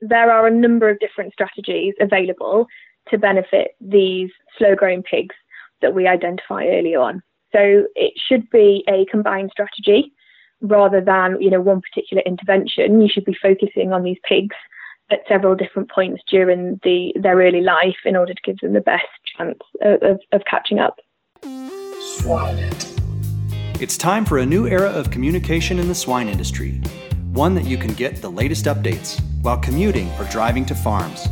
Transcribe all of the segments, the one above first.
there are a number of different strategies available to benefit these slow growing pigs that we identify early on. So it should be a combined strategy rather than you know one particular intervention. You should be focusing on these pigs at several different points during the their early life in order to give them the best chance of, of, of catching up. Swine It's time for a new era of communication in the swine industry, one that you can get the latest updates while commuting or driving to farms.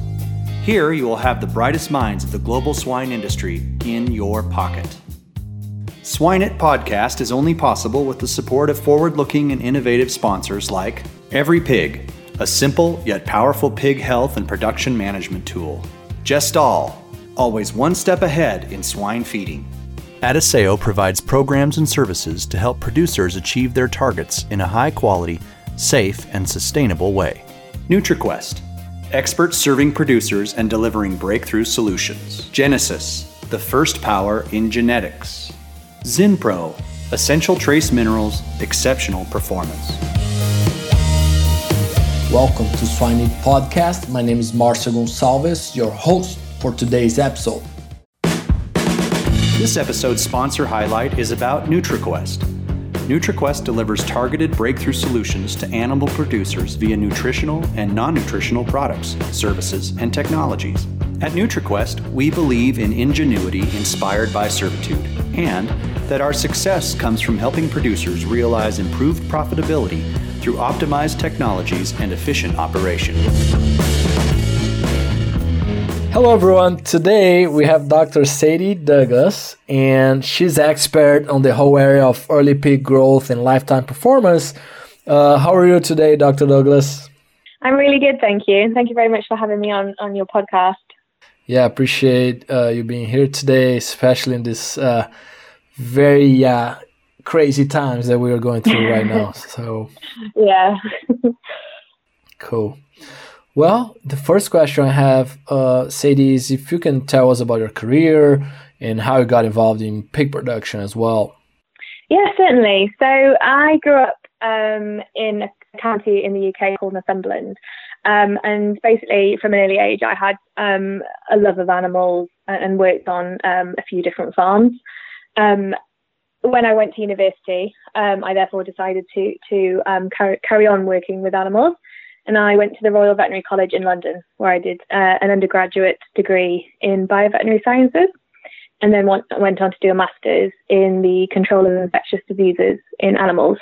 Here you will have the brightest minds of the global swine industry in your pocket. SwineIt podcast is only possible with the support of forward looking and innovative sponsors like EveryPig, a simple yet powerful pig health and production management tool. Gestal, always one step ahead in swine feeding. Adisseo provides programs and services to help producers achieve their targets in a high quality, safe, and sustainable way. NutriQuest, experts serving producers and delivering breakthrough solutions. Genesus, the first power in genetics. Zinpro, essential trace minerals, exceptional performance. Welcome to Swine SwineIt Podcast. My name is Marcio Gonçalves, your host for today's episode. This episode's sponsor highlight is about NutriQuest. NutriQuest delivers targeted breakthrough solutions to animal producers via nutritional and non nutritional products, services, and technologies. At NutriQuest, we believe in ingenuity inspired by servitude, and that our success comes from helping producers realize improved profitability through optimized technologies and efficient operation. Hello, everyone. Today we have Dr. Sadie Douglas, and she's expert on the whole area of early pig growth and lifetime performance. Uh, how are you today, Dr. Douglas? I'm really good, thank you. Thank you very much for having me on on your podcast. Yeah, appreciate uh, you being here today, especially in this uh, very uh, crazy times that we are going through right now. So yeah, cool. Well, the first question I have, uh, Sadie, is if you can tell us about your career and how you got involved in pig production as well. Yeah, certainly. So I grew up um, in a county in the UK called Northumberland. Um, and basically, from an early age, I had um, a love of animals and worked on um, a few different farms. Um, when I went to university, um, I therefore decided to to carry on working with animals and I went to the Royal Veterinary College in London, where I did uh, an undergraduate degree in bioveterinary sciences, and then went, went on to do a master's in the control of infectious diseases in animals.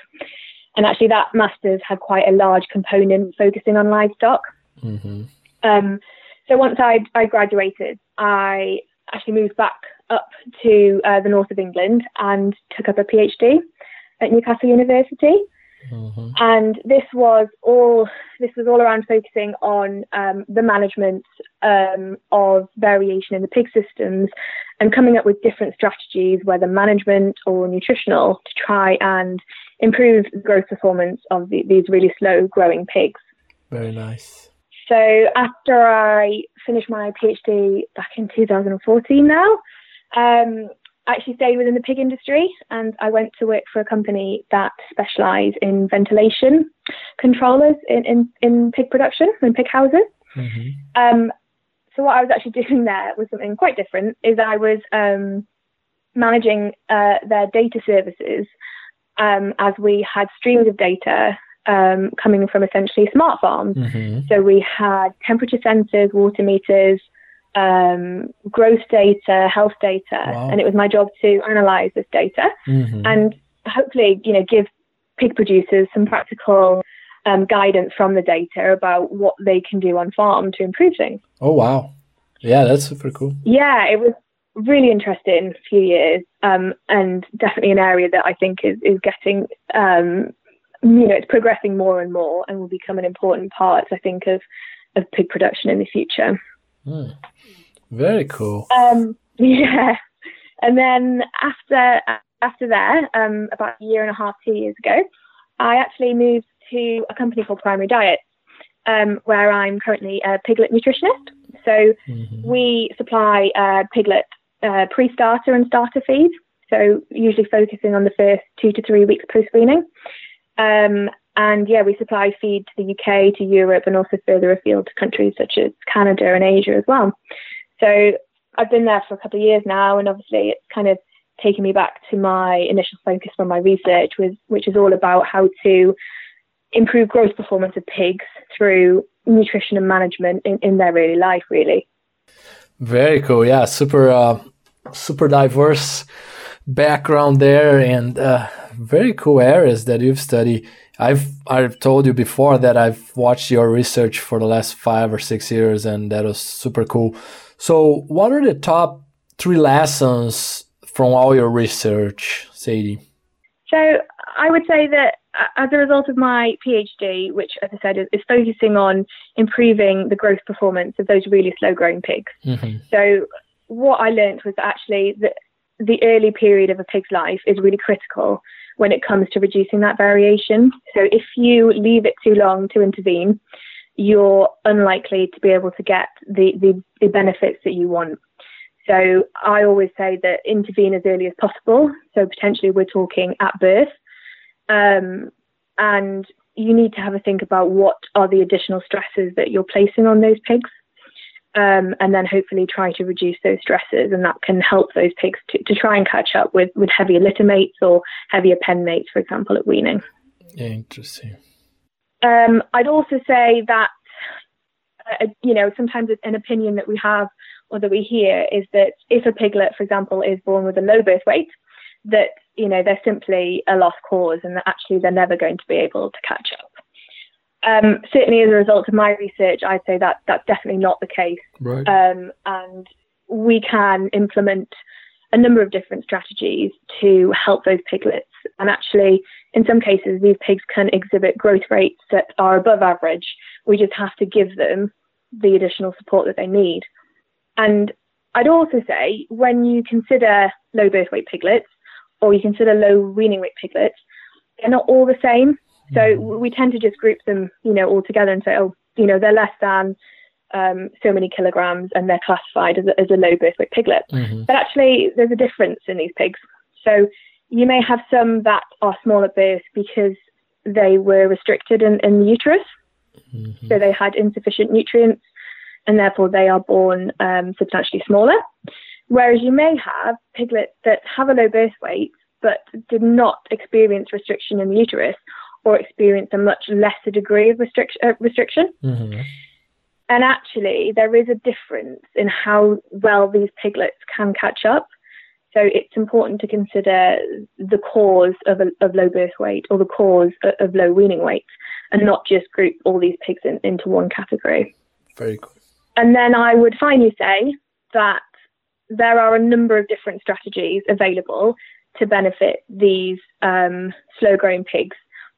And actually, that master's had quite a large component focusing on livestock. Mm-hmm. Um, so once I, I graduated, I actually moved back up to uh, the north of England and took up a PhD at Newcastle University. Mm-hmm. And this was all this was all around focusing on um, the management um, of variation in the pig systems and coming up with different strategies, whether management or nutritional, to try and improve the growth performance of the, these really slow growing pigs. Very nice. So after I finished my PhD back in 2014 now, um, actually stayed within the pig industry and I went to work for a company that specialise in ventilation controllers in, in, in pig production, in pig houses. Mm-hmm. Um, so what I was actually doing there was something quite different, is I was um, managing uh, their data services um, as we had streams of data um, coming from essentially smart farms. Mm-hmm. So we had temperature sensors, water meters, um, growth data, health data, wow. and it was my job to analyze this data mm-hmm. and hopefully, you know, give pig producers some practical um, guidance from the data about what they can do on farm to improve things. Oh wow, yeah, that's super cool. Yeah, it was really interesting few years, um, and definitely an area that I think is is getting. Um, you know, it's progressing more and more, and will become an important part, I think, of of pig production in the future. Mm. Very cool. Um, yeah, and then after after that, um, about a year and a half, two years ago, I actually moved to a company called Primary Diet, um, where I'm currently a piglet nutritionist. So mm-hmm. we supply uh, piglet uh, pre-starter and starter feed. So usually focusing on the first two to three weeks post weaning. Um, And yeah, we supply feed to the UK, to Europe, and also further afield to countries such as Canada and Asia as well. So I've been there for a couple of years now, and obviously it's kind of taken me back to my initial focus from my research, which is all about how to improve growth performance of pigs through nutrition and management in, in their early life, really. Very cool. Yeah, super, uh, super diverse background there, and uh, very cool areas that you've studied. I've I've told you before that I've watched your research for the last five or six years, and that was super cool. So, what are the top three lessons from all your research, Sadie? So, I would say that as a result of my PhD, which, as I said, is, is focusing on improving the growth performance of those really slow growing pigs. Mm-hmm. So, what I learned was actually that the early period of a pig's life is really critical when it comes to reducing that variation. So if you leave it too long to intervene, you're unlikely to be able to get the, the, the benefits that you want. So I always say that intervene as early as possible. So potentially we're talking at birth. Um, and you need to have a think about what are the additional stresses that you're placing on those pigs um, and then hopefully try to reduce those stresses, and that can help those pigs to, to try and catch up with, with heavier litter mates or heavier pen mates, for example, at weaning. Yeah, interesting. Um, I'd also say that, uh, you know, sometimes an opinion that we have or that we hear is that if a piglet, for example, is born with a low birth weight, that, you know, they're simply a lost cause and that actually they're never going to be able to catch up. Um, certainly, as a result of my research, I'd say that that's definitely not the case. Right. Um, and we can implement a number of different strategies to help those piglets. And actually, in some cases, these pigs can exhibit growth rates that are above average. We just have to give them the additional support that they need. And I'd also say when you consider low birth weight piglets or you consider low weaning weight piglets, they're not all the same. So we tend to just group them, you know, all together and say, oh, you know, they're less than um, so many kilograms and they're classified as a, as a low birth weight piglet. Mm-hmm. But actually, there's a difference in these pigs. So you may have some that are small at birth because they were restricted in, in the uterus. Mm-hmm. So they had insufficient nutrients and therefore they are born um, substantially smaller. Whereas you may have piglets that have a low birth weight but did not experience restriction in the uterus or experience a much lesser degree of restric- uh, restriction. Mm-hmm. And actually, there is a difference in how well these piglets can catch up. So it's important to consider the cause of, a, of low birth weight or the cause of, of, low weaning weight and not just group all these pigs in, into one category. Very cool. And then I would finally say that there are a number of different strategies available to benefit these um, slow growing pigs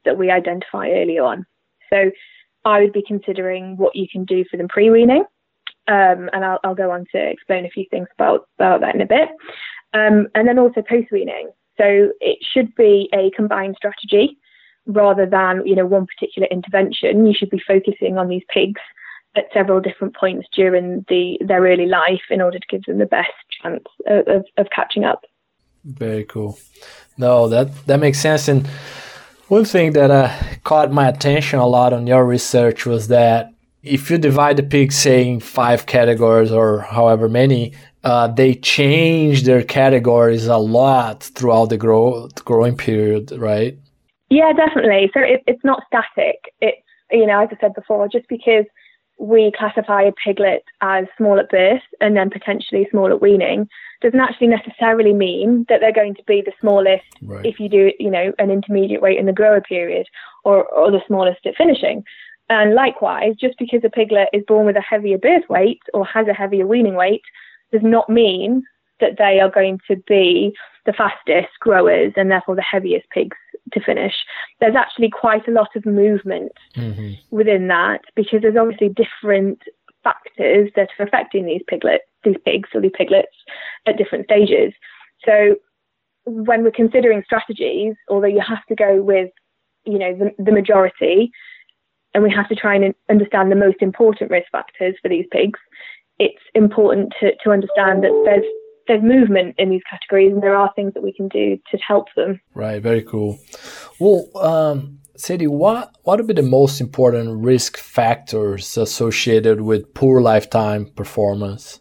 that we identify early on. So I would be considering what you can do for them pre-weaning. Um, and I'll, I'll, go on to explain a few things about, about that in a bit. Um, and then also post-weaning. So it should be a combined strategy rather than, you know, one particular intervention. You should be focusing on these pigs at several different points during the their early life in order to give them the best chance of, of, of catching up. Very cool. No, that that makes sense. And one thing that uh, caught my attention a lot on your research was that if you divide the pigs, say, in five categories or however many, uh, they change their categories a lot throughout the grow- growing period, right? Yeah, definitely. So it, it's not static. It's, you know, as I said before, just because we classify a piglet as small at birth and then potentially small at weaning doesn't actually necessarily mean that they're going to be the smallest right. if you do, you know, an intermediate weight in the grower period or, or the smallest at finishing. And likewise, just because a piglet is born with a heavier birth weight or has a heavier weaning weight does not mean that they are going to be the fastest growers and therefore the heaviest pigs to finish. There's actually quite a lot of movement mm-hmm. within that because there's obviously different factors that are affecting these piglets, these pigs or these piglets at different stages. So when we're considering strategies, although you have to go with, you know, the, the majority, and we have to try and understand the most important risk factors for these pigs, it's important to, to understand that there's there's movement in these categories and there are things that we can do to help them. Right, very cool. Well, um, Sadie, what what would be the most important risk factors associated with poor lifetime performance?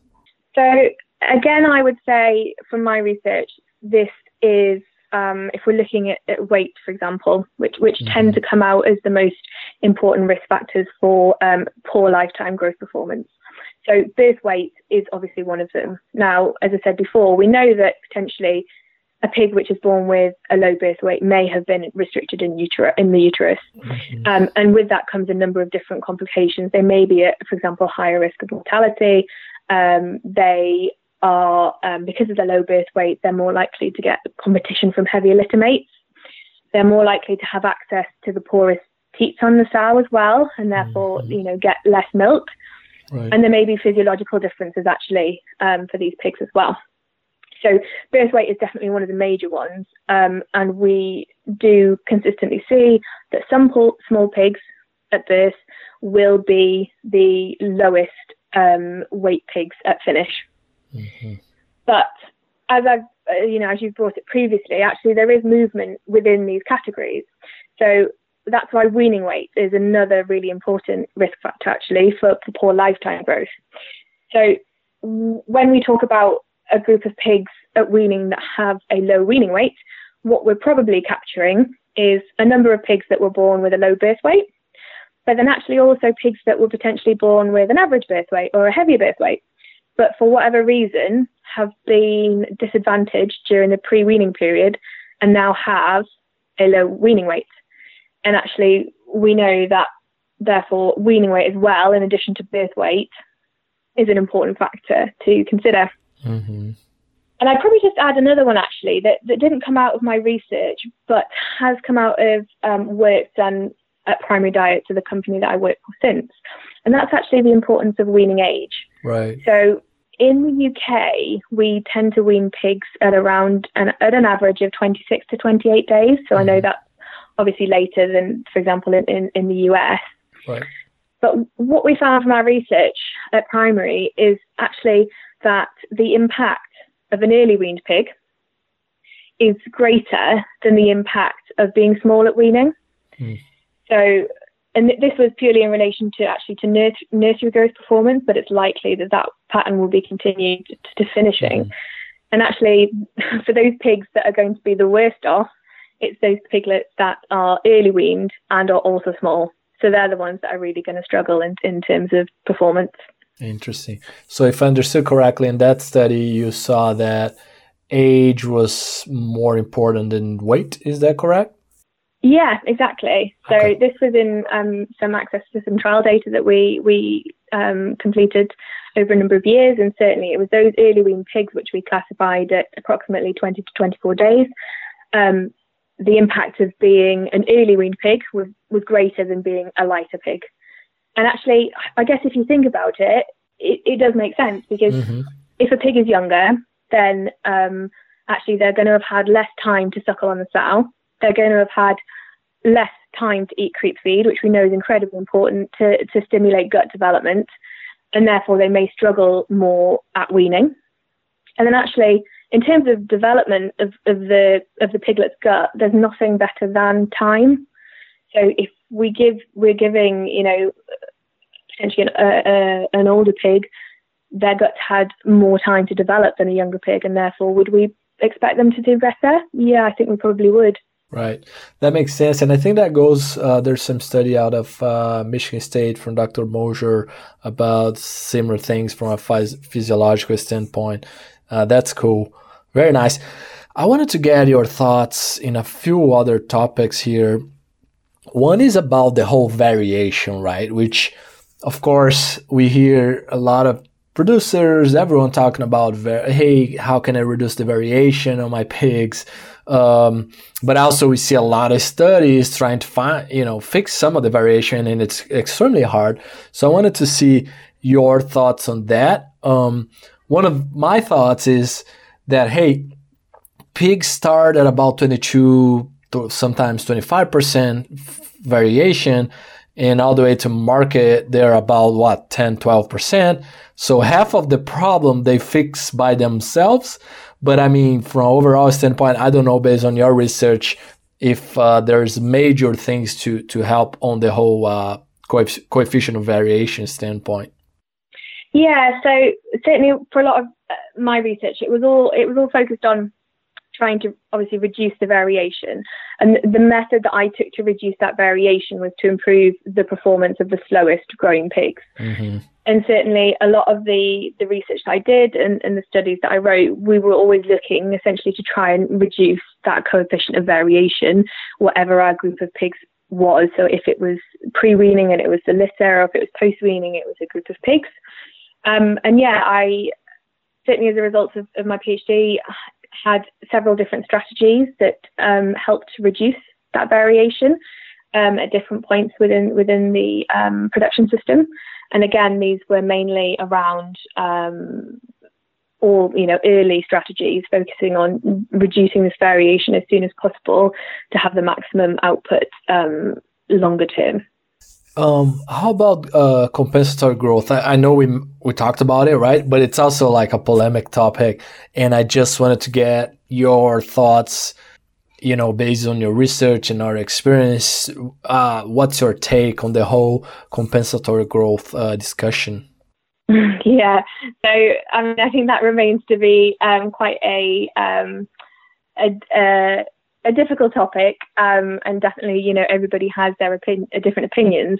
So again, I would say from my research, this is um, if we're looking at, at, weight, for example, which which mm-hmm. tend to come out as the most important risk factors for um, poor lifetime growth performance. So birth weight is obviously one of them. Now, as I said before, we know that potentially a pig which is born with a low birth weight may have been restricted in, uter- in the uterus. Mm-hmm. Um, and with that comes a number of different complications. They may be at, for example, higher risk of mortality. Um, they are, um, because of the low birth weight, they're more likely to get competition from heavier litter mates. They're more likely to have access to the poorest teats on the sow as well, and therefore, mm-hmm. you know, get less milk. Right. And there may be physiological differences actually um, for these pigs as well. So birth weight is definitely one of the major ones, um, and we do consistently see that some small pigs at birth will be the lowest um, weight pigs at finish. Mm-hmm. But as I've, uh, you know, as you've brought it previously, actually there is movement within these categories. So that's why weaning weight is another really important risk factor actually for, for poor lifetime growth. So when we talk about a group of pigs at weaning that have a low weaning weight, what we're probably capturing is a number of pigs that were born with a low birth weight, but then actually also pigs that were potentially born with an average birth weight or a heavier birth weight, but for whatever reason have been disadvantaged during the pre weaning period and now have a low weaning weight. And actually, we know that therefore weaning weight as well, in addition to birth weight, is an important factor to consider. Mm-hmm. And I'd probably just add another one actually that, that didn't come out of my research, but has come out of um, work done at Primary Diet to the company that I work for since. And that's actually the importance of weaning age. Right. So in the UK, we tend to wean pigs at around an, at an average of 26 to 28 days. So mm-hmm. I know mm-hmm. that's obviously later than, for example, in, in, in the US. Right. But what we found from our research at Primary is actually that the impact of an early weaned pig is greater than the impact of being small at weaning. Mm. So, and this was purely in relation to actually to nursery, nursery growth performance, but it's likely that that pattern will be continued to, to finishing. Mm. And actually, for those pigs that are going to be the worst off, it's those piglets that are early weaned and are also small. So they're the ones that are really going to struggle in, in terms of performance. Interesting. So, if I understood correctly, in that study, you saw that age was more important than weight. Is that correct? Yeah, exactly. So okay. this was in um, some access to some trial data that we we um, completed over a number of years, and certainly it was those early weaned pigs which we classified at approximately 20 to 24 days. Um, the impact of being an early weaned pig was, was greater than being a lighter pig. And actually, I guess if you think about it, it, it does make sense because mm-hmm. if a pig is younger, then um, actually they're going to have had less time to suckle on the sow. They're going to have had less time to eat creep feed, which we know is incredibly important to, to stimulate gut development. And therefore, they may struggle more at weaning. And then, actually, in terms of development of, of the of the piglet's gut, there's nothing better than time. So if we give we're giving you know potentially an, an older pig, their guts had more time to develop than a younger pig, and therefore would we expect them to do better? Yeah, I think we probably would. Right, that makes sense, and I think that goes. Uh, there's some study out of uh, Michigan State from Dr. Moeser about similar things from a phys- physiological standpoint. Uh, that's cool, very nice. I wanted to get your thoughts in a few other topics here. One is about the whole variation, right? Which, of course, we hear a lot of producers, everyone talking about, hey, how can I reduce the variation on my pigs? Um, but also we see a lot of studies trying to find, you know, fix some of the variation, and it's extremely hard. So I wanted to see your thoughts on that. Um, one of my thoughts is that hey, pigs start at about 22 to sometimes 25% variation and all the way to market they're about what 10 12% so half of the problem they fix by themselves but i mean from overall standpoint i don't know based on your research if uh, there's major things to to help on the whole uh, coefficient of variation standpoint. Yeah, so certainly for a lot of uh, my research, it was all it was all focused on trying to obviously reduce the variation. And the method that I took to reduce that variation was to improve the performance of the slowest growing pigs. Mm-hmm. And certainly a lot of the, the research that I did and, and the studies that I wrote, we were always looking essentially to try and reduce that coefficient of variation, whatever our group of pigs was. So if it was pre-weaning and it was the litter, or if it was post-weaning, it was a group of pigs. Um, and yeah, I certainly as a result of, of my PhD, had several different strategies that um, helped reduce that variation um, at different points within within the um, production system. And again, these were mainly around um, all you know early strategies, focusing on reducing this variation as soon as possible to have the maximum output um, longer term. Um, how about uh, compensatory growth? I, I, know we we talked about it, right? But it's also like a polemic topic, and I just wanted to get your thoughts. You know, based on your research and our experience, uh, what's your take on the whole compensatory growth uh, discussion? Yeah, so I mean, I think that remains to be um, quite a, um, a, a a difficult topic, um, and definitely, you know, everybody has their opinion, uh, different opinions.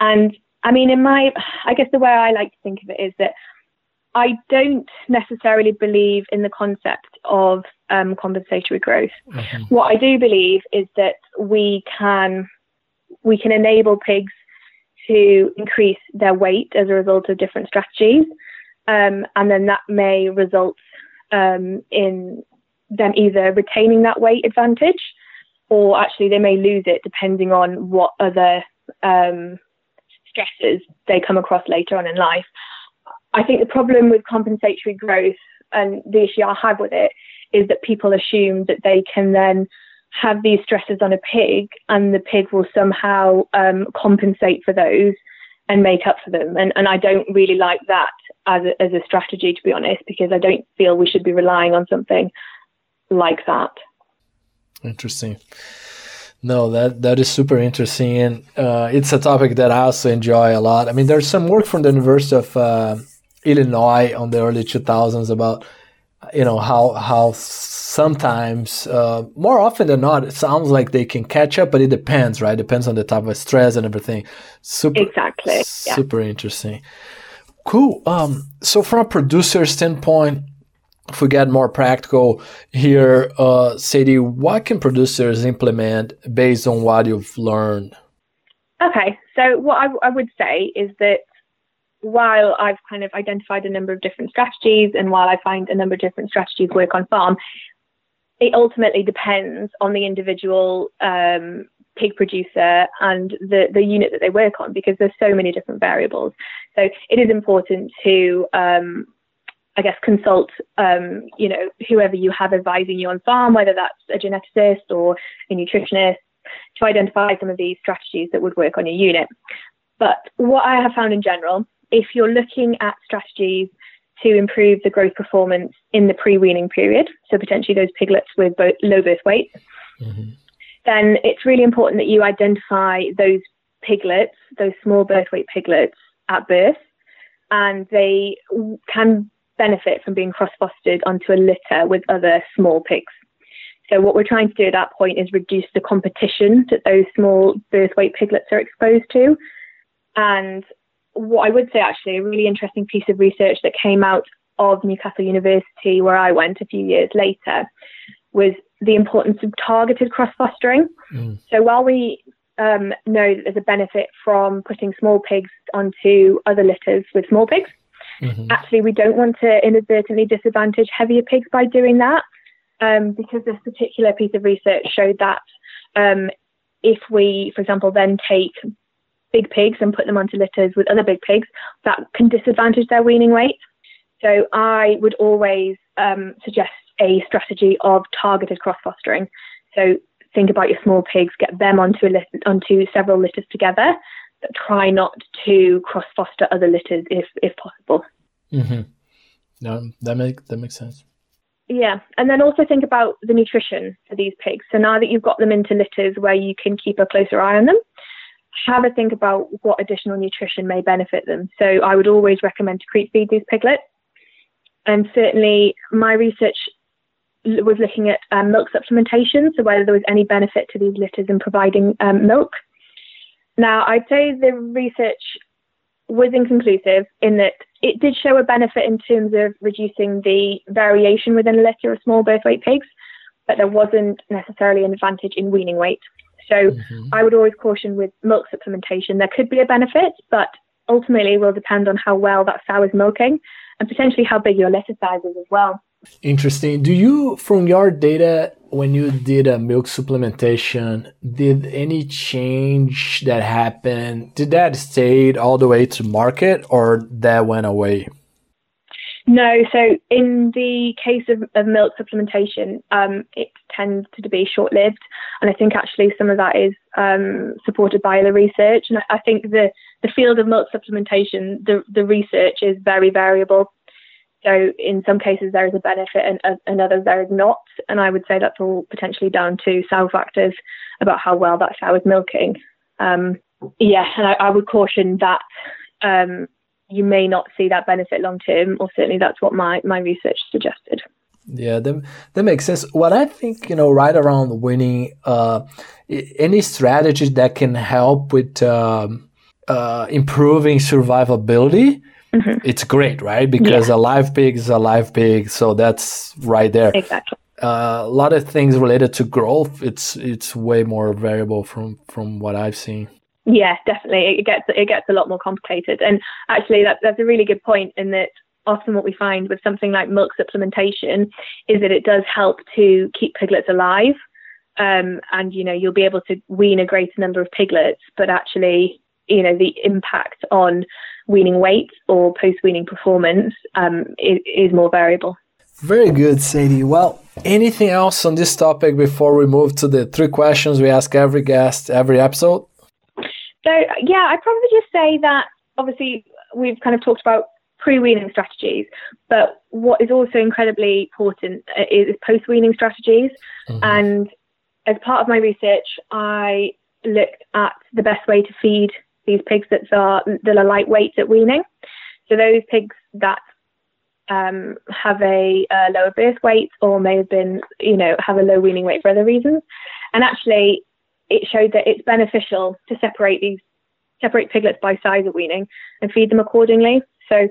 And I mean, in my, I guess the way I like to think of it is that I don't necessarily believe in the concept of um, compensatory growth. Mm-hmm. What I do believe is that we can we can enable pigs to increase their weight as a result of different strategies, um, and then that may result um, in them either retaining that weight advantage or actually they may lose it depending on what other um, stresses they come across later on in life. I think the problem with compensatory growth and the issue I have with it is that people assume that they can then have these stresses on a pig and the pig will somehow um, compensate for those and make up for them. And, and I don't really like that as a, as a strategy, to be honest, because I don't feel we should be relying on something like that. Interesting. No, that that is super interesting, and uh, it's a topic that I also enjoy a lot. I mean, there's some work from the University of uh, Illinois on the early 2000s about you know how how sometimes uh, more often than not it sounds like they can catch up, but it depends, right? Depends on the type of stress and everything. Super exactly. Super yeah. interesting. Cool. Um, so from a producer standpoint, if we get more practical here, uh, Sadie, what can producers implement based on what you've learned? Okay, so what I, I would say is that while I've kind of identified a number of different strategies and while I find a number of different strategies work on farm, it ultimately depends on the individual um, pig producer and the, the unit that they work on because there's so many different variables. So it is important to um, I guess, consult, um, you know, whoever you have advising you on farm, whether that's a geneticist or a nutritionist, to identify some of these strategies that would work on your unit. But what I have found in general, if you're looking at strategies to improve the growth performance in the pre-weaning period, so potentially those piglets with low birth weight, mm-hmm. then it's really important that you identify those piglets, those small birth weight piglets at birth, and they can benefit from being cross fostered onto a litter with other small pigs. So what we're trying to do at that point is reduce the competition that those small birth weight piglets are exposed to. And what I would say actually a really interesting piece of research that came out of Newcastle University where I went a few years later was the importance of targeted cross fostering. Mm. So while we um, know that there's a benefit from putting small pigs onto other litters with small pigs, Mm-hmm. Actually, we don't want to inadvertently disadvantage heavier pigs by doing that, um, because this particular piece of research showed that um, if we, for example, then take big pigs and put them onto litters with other big pigs, that can disadvantage their weaning weight. So I would always um, suggest a strategy of targeted cross fostering. So think about your small pigs, get them onto a list, onto several litters together, but try not to cross foster other litters if if possible. Mm-hmm. No, that make that makes sense. Yeah, and then also think about the nutrition for these pigs. So now that you've got them into litters where you can keep a closer eye on them, have a think about what additional nutrition may benefit them. So I would always recommend to creep feed these piglets. And certainly my research was looking at um, milk supplementation, so whether there was any benefit to these litters in providing um, milk. Now, I'd say the research was inconclusive in that it did show a benefit in terms of reducing the variation within a litter of small birth weight pigs, but there wasn't necessarily an advantage in weaning weight. So mm-hmm. I would always caution with milk supplementation. There could be a benefit, but ultimately will depend on how well that sow is milking and potentially how big your litter size is as well. Interesting. Do you, from your data, when you did a milk supplementation, did any change that happened? Did that stay all the way to market, or that went away? No. So in the case of, of milk supplementation, um, it tends to be short-lived, and I think actually some of that is um, supported by the research. And I, think the the field of milk supplementation, the the research is very variable. So in some cases there is a benefit and, and others there is not. And I would say that's all potentially down to sow factors about how well that sow is milking. Um, yeah, and I, I, would caution that um, you may not see that benefit long term, or certainly that's what my, my research suggested. Yeah, that, that makes sense. What I think, you know, right around weaning, uh, any strategy that can help with um, uh, improving survivability mm-hmm. it's great, right? Because yeah. a live pig is a live pig, so that's right there. Exactly. Uh, a lot of things related to growth, it's it's way more variable from from what I've seen. Yeah, definitely. It gets it gets a lot more complicated, and actually, that, that's a really good point. In that, often what we find with something like milk supplementation is that it does help to keep piglets alive. Um, and you know you'll be able to wean a greater number of piglets, but actually, you know the impact on weaning weight or post weaning performance um, is, is more variable. Very good, Sadie. Well, anything else on this topic before we move to the three questions we ask every guest every episode? So, yeah, I'd probably just say that obviously we've kind of talked about pre weaning strategies, but what is also incredibly important is, post weaning strategies. Mm-hmm. And as part of my research, I looked at the best way to feed these pigs that are that are lightweight at weaning. So those pigs that um, have a, a, lower birth weight or may have been, you know, have a low weaning weight for other reasons. And actually, it showed that it's beneficial to separate these separate piglets by size at weaning and feed them accordingly. So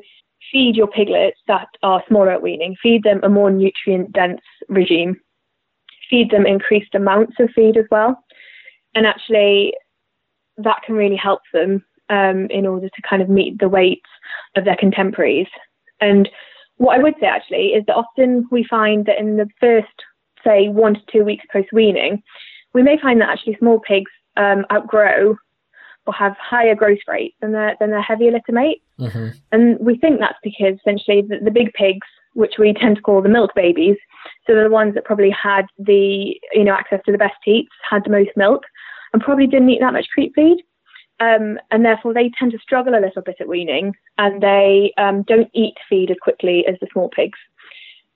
feed your piglets that are smaller at weaning, feed them a more nutrient dense regime, feed them increased amounts of feed as well. And actually, that can really help them um, in order to kind of meet the weights of their contemporaries. And what I would say actually is that often we find that in the first, say, one to two weeks post weaning, we may find that actually small pigs um, outgrow or have higher growth rates than their than their heavier litter mates. Mm-hmm. And we think that's because essentially the, the big pigs, which we tend to call the milk babies, so they're the ones that probably had the you know access to the best teats, had the most milk, and probably didn't eat that much creep feed. Um, and therefore, they tend to struggle a little bit at weaning and they um, don't eat feed as quickly as the small pigs.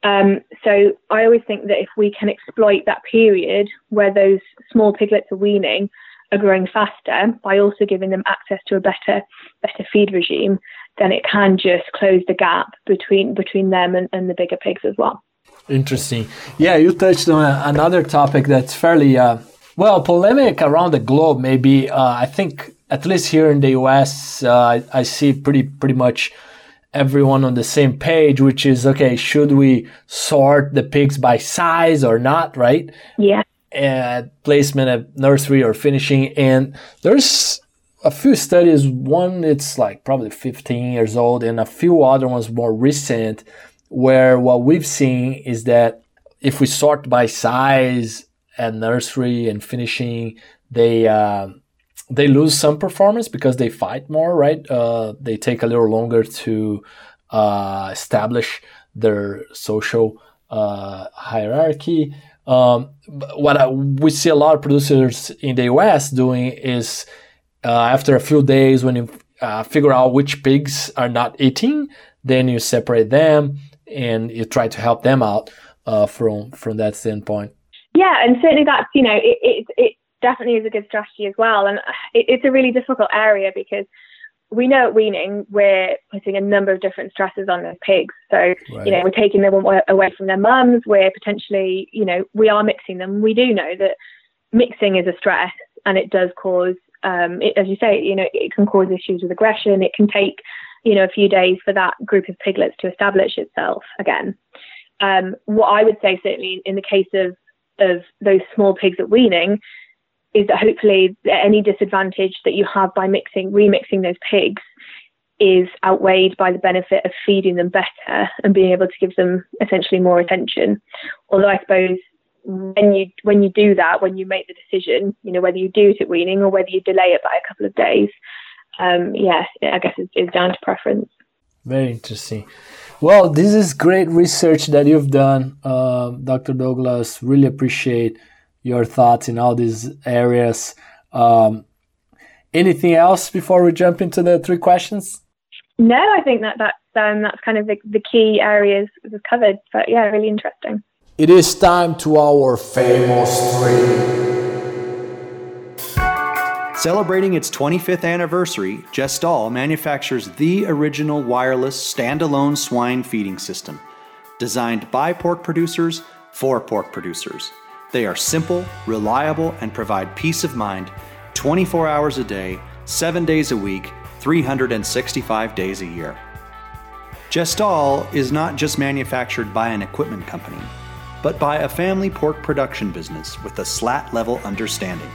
Um, so I always think that if we can exploit that period where those small piglets are weaning are growing faster by also giving them access to a better better feed regime, then it can just close the gap between between them and, and the bigger pigs as well. Interesting. Yeah, you touched on another topic that's fairly uh, well, polemic around the globe, maybe. Uh, I think at least here in the US, uh, I, I, see pretty pretty much everyone on the same page, which is okay. Should we sort the pigs by size or not? Right? Yeah. And placement at nursery or finishing, and there's a few studies. One it's like probably 15 years old, and a few other ones more recent, where what we've seen is that if we sort by size at nursery and finishing, they uh, they lose some performance because they fight more, right? Uh, they take a little longer to uh, establish their social uh, hierarchy. Um, what I, we see a lot of producers in the US doing is uh, after a few days, when you uh, figure out which pigs are not eating, then you separate them and you try to help them out uh, from from that standpoint. Yeah, and certainly that's you know it it, it definitely is a good strategy as well, and it, it's a really difficult area because we know at weaning we're putting a number of different stresses on those pigs. So right. you know we're taking them away from their mums. We're potentially you know we are mixing them. We do know that mixing is a stress, and it does cause um, it, as you say you know it can cause issues with aggression. It can take you know a few days for that group of piglets to establish itself again. Um, what I would say certainly in the case of of those small pigs at weaning is that hopefully any disadvantage that you have by mixing remixing those pigs is outweighed by the benefit of feeding them better and being able to give them essentially more attention. Although I suppose when you when you do that, when you make the decision, you know whether you do it at weaning or whether you delay it by a couple of days, um, yeah, I guess it's, it's down to preference. Very interesting. Well, this is great research that you've done, uh, Dr. Douglas. Really appreciate your thoughts in all these areas. Um, anything else before we jump into the three questions? No, I think that that's um, that's kind of the, the key areas we've covered. But yeah, really interesting. It is time to our famous three. Celebrating its 25th anniversary, Gestal manufactures the original wireless standalone swine feeding system, designed by pork producers for pork producers. They are simple, reliable, and provide peace of mind 24 hours a day, 7 days a week, 365 days a year. Gestal is not just manufactured by an equipment company, but by a family pork production business with a slat level understanding.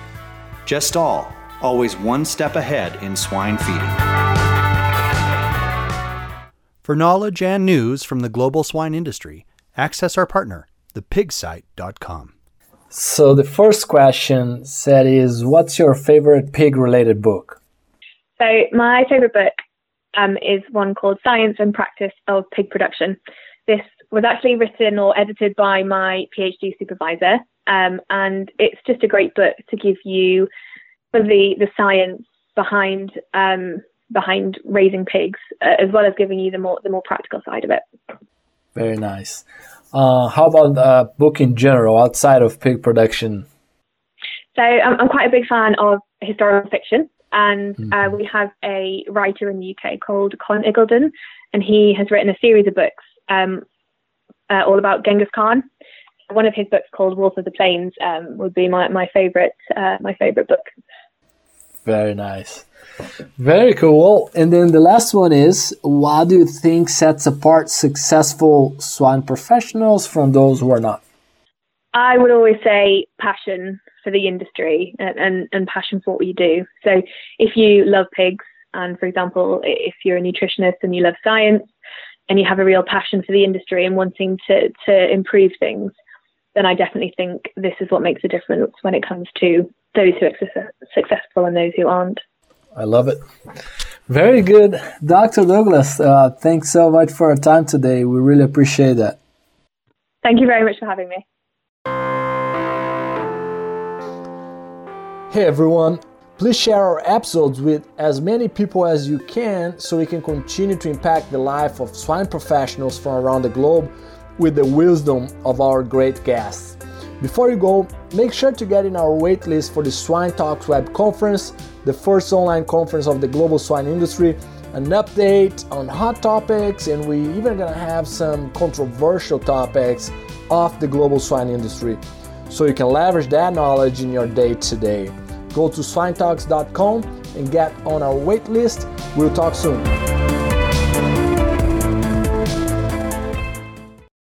Gestal, always one step ahead in swine feeding. For knowledge and news from the global swine industry, access our partner, thepigsite.com. So the first question Sadie is, what's your favorite pig-related book? So my favorite book um, is one called Science and Practice of Pig Production. This was actually written or edited by my PhD supervisor, um, and it's just a great book to give you the the science behind um, behind raising pigs, uh, as well as giving you the more the more practical side of it. Very nice. Uh, how about uh, book in general outside of pig production? So I'm, I'm quite a big fan of historical fiction, and mm-hmm. uh, we have a writer in the UK called Conn Iggulden, and he has written a series of books um, uh, all about Genghis Khan. One of his books called Wolf of the Plains um, would be my my favorite uh, my favorite book. Very nice. Very cool. And then the last one is what do you think sets apart successful swine professionals from those who are not? I would always say passion for the industry and, and, and passion for what you do. So if you love pigs, and for example, if you're a nutritionist and you love science and you have a real passion for the industry and wanting to, to improve things, then I definitely think this is what makes a difference when it comes to those who are successful and those who aren't. I love it. Very good. Dr. Douglas, uh, thanks so much for our time today. We really appreciate that. Thank you very much for having me. Hey everyone, please share our episodes with as many people as you can so we can continue to impact the life of swine professionals from around the globe with the wisdom of our great guests. Before you go, make sure to get in our waitlist for the Swine Talks Web Conference, the first online conference of the global swine industry, an update on hot topics, and we even gonna have some controversial topics of the global swine industry. So you can leverage that knowledge in your day to day. Go to swinetalks.com and get on our waitlist. We'll talk soon.